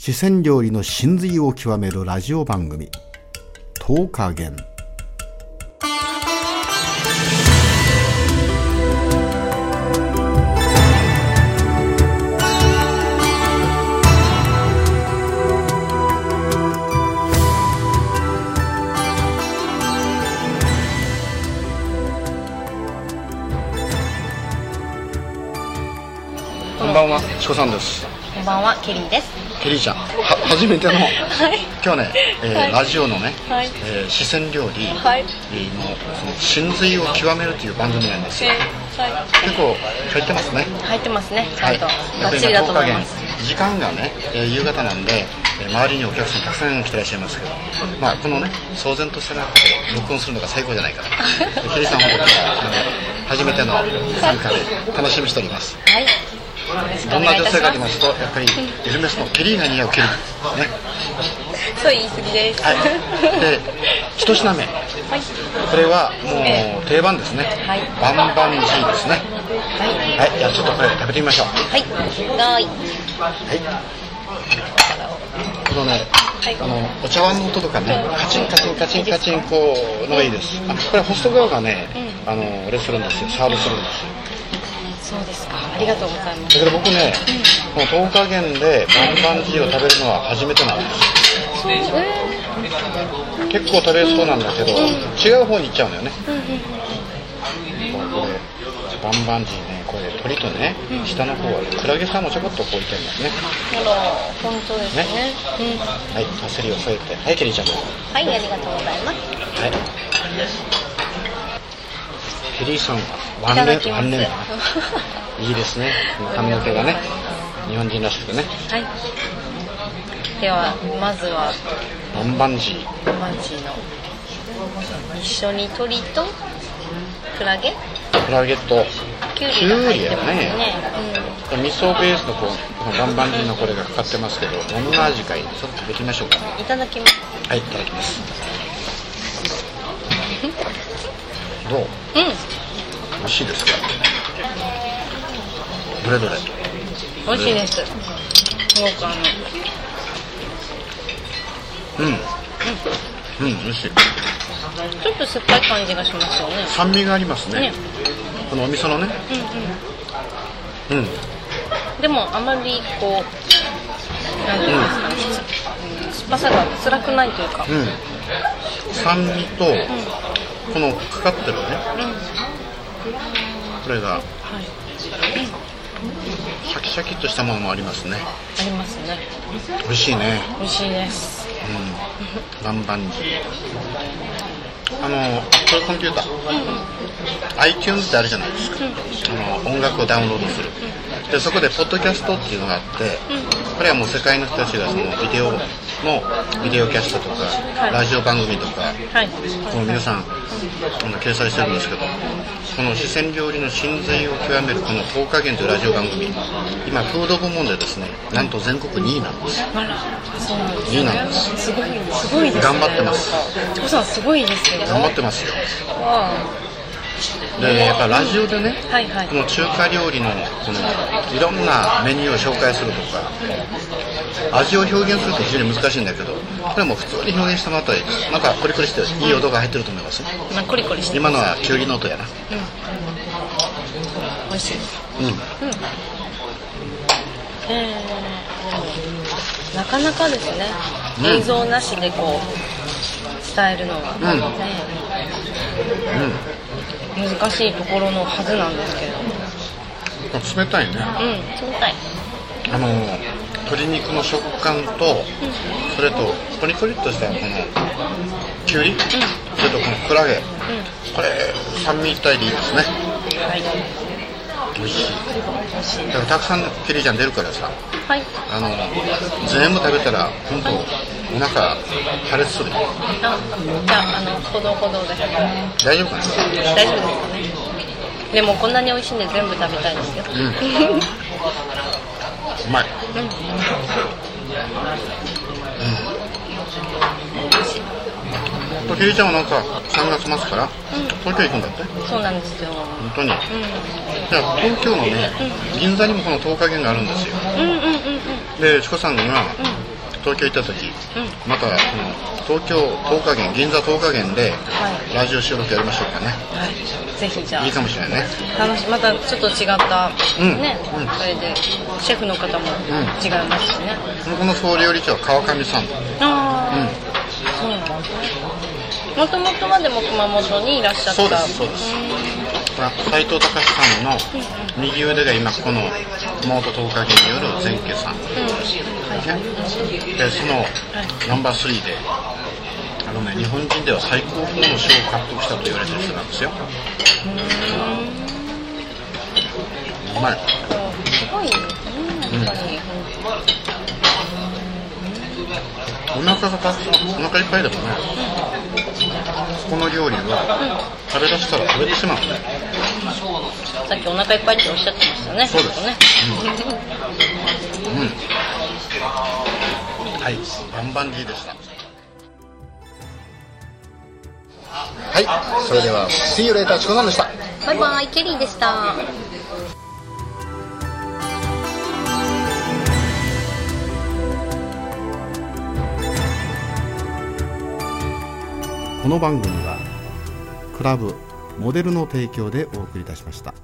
四川料理の真髄を極めるラジオ番組「10日元」こんばんは、チコさんです。こんばんは、ケリーです。ケリーちゃん、は初めての、はい。今日ね、えーはいラジオのね、はいえー四川料理の、はい。その真髄を極めるという番組なんですよ。はい。結構入ってますね。入ってますね。ちゃはい。んと。バッチリだと思います。時間がね、えー夕方なんで、えー周りにお客さんたくさん来てらっしゃいますけど、まあこのね、騒然とした中で録音するのが最高じゃないかな。でケリーさん本当にあの初めての参加で楽しみにしております。はい。どんな女性かと言いまますと、やっぱりエルメスのケリーが似合うケリー。ね。そう言い過ぎです。はい。で、一品目。はい。これはもえう定番ですね。はいバンバンジーですね。はい。はい。じゃあちょっとこれ食べてみましょう。はい。はい。はい。このね、はいあの、お茶碗の音とかね、カチンカチンカチンカチンこうのがいいです。あこれホスト側がね、あの、あれするんですよ。サーブするんですよ。そうですか。ありがとうございます。だから僕ね、この10日限でバンバンジーを食べるのは初めてなんです。そう。え結構食べそうなんだけど、違う方に行っちゃうのよね。これバンバンジーねこれ鳥とね、下の方はクラゲさんもちょこっとこう置いてありますねー。あら、本当ですね。うん。はいパセリを添えてはいケリーちゃんはいはい、ありがとうございます。ケリーさんはワいンレン。ワンレンだな いいですね髪の毛がね日本人らしくてねはい。では、まずは、バンバンジーマジの。一緒に鳥と、クラゲ？クラゲとキュウリやねね。味噌ベースのこうバンバンジーのこれがかかってますけどどんな味かい？ちょっと食べてみましょうかうん。いただきます。はいいただきますどう？うん。美味しいですか？どれどれ？美味しいです。うんうん美味しいちょっと酸っぱい感じがしますよね。酸味がありますねね。このお味噌のねうんうん。うんでもあまりこう、なんていうんですかね、うん酸っぱさが辛くないというか。うん。うん酸味とこのかかってるね。これがはい。シャキシャキっとしたものもありますね。ありますね。美味しいね。美味しいです。うん。バンバンジーあのアップルコンピューター。iTunes ってあるじゃないですか。あの音楽をダウンロードするでそこでポッドキャストっていうのがあってこれはもう世界の人たちがそのビデオのビデオキャストとかはいラジオ番組とかはい。もう皆さんあの掲載してるんですけどこの四川料理の真髄を極めるこの10日限というラジオ番組今フード部門でですねなんと全国2位なんですあら、そうなんですいいなんですすごい、すごいですね。頑張ってます。チコさんすごいですよ。頑張ってますよわでやっぱラジオでねあはいはい。こ。の中華料理のこのいろんなメニューを紹介するとか味を表現すると非常に難しいんだけどこれも普通に表現したらいい。ですなんかコリコリしていい音が入ってると思います？まあ、コリコリして。今のはキュウリの音やな。美味しい。うん。えー、なかなかですね、うん。映像なしでこう伝えるのは、うん。ね。難しいところのはずなんですけど。うん冷たいね。うん冷たい。あの鶏肉の食感とそれとコリコリっとしたこのキュウリ？それとこのクラゲ。これ三味一体でいいですね。はい美味しい。だからたくさんケリーちゃん出るからさはい。あの全部食べたら本当お腹破裂する。よあじゃああのほどほどで。大丈夫かな？大丈夫ですかね。でもこんなに美味しいんで全部食べたいですよ。うん。うまい。うんケリーちゃんはなんか3月末から東京行くんだって？そうなんですよ。本当に？うじゃあ東京のね銀座にもこの10日券があるんですよ。んうんうんうんうん。でチコさんが東京行った時、うん。またその東京10日限銀座10日限ではい。ラジオ収録やりましょうかね。はい。ぜひじゃあ。いいかもしれないね。楽しまたちょっと違った、うん。ね、うん。それでシェフの方も違いますしね、この総料理長は川上さんああ、うん。そうなんですねもともとはでも熊本にいらっしゃった。そうですそうです。斎藤隆さんの右腕が今このモート10日限による前家さん。うん。うんはいはい。でそのナンバー3であのね日本人では最高峰の賞を獲得したと言われてる人なんですよ。うまいすごいね。やっぱり、お腹がたお腹いっぱいでもねこの料理は食べだしたら食べてしまう。ねさっきお腹いっぱいっておっしゃってましたね。そうです。ね、うん。はい。バンバンジーでした。はい。それでは See you later チコナンでした。バイバイ。ケリーでしたこの番組はクラブモデルの提供でお送りいたしました。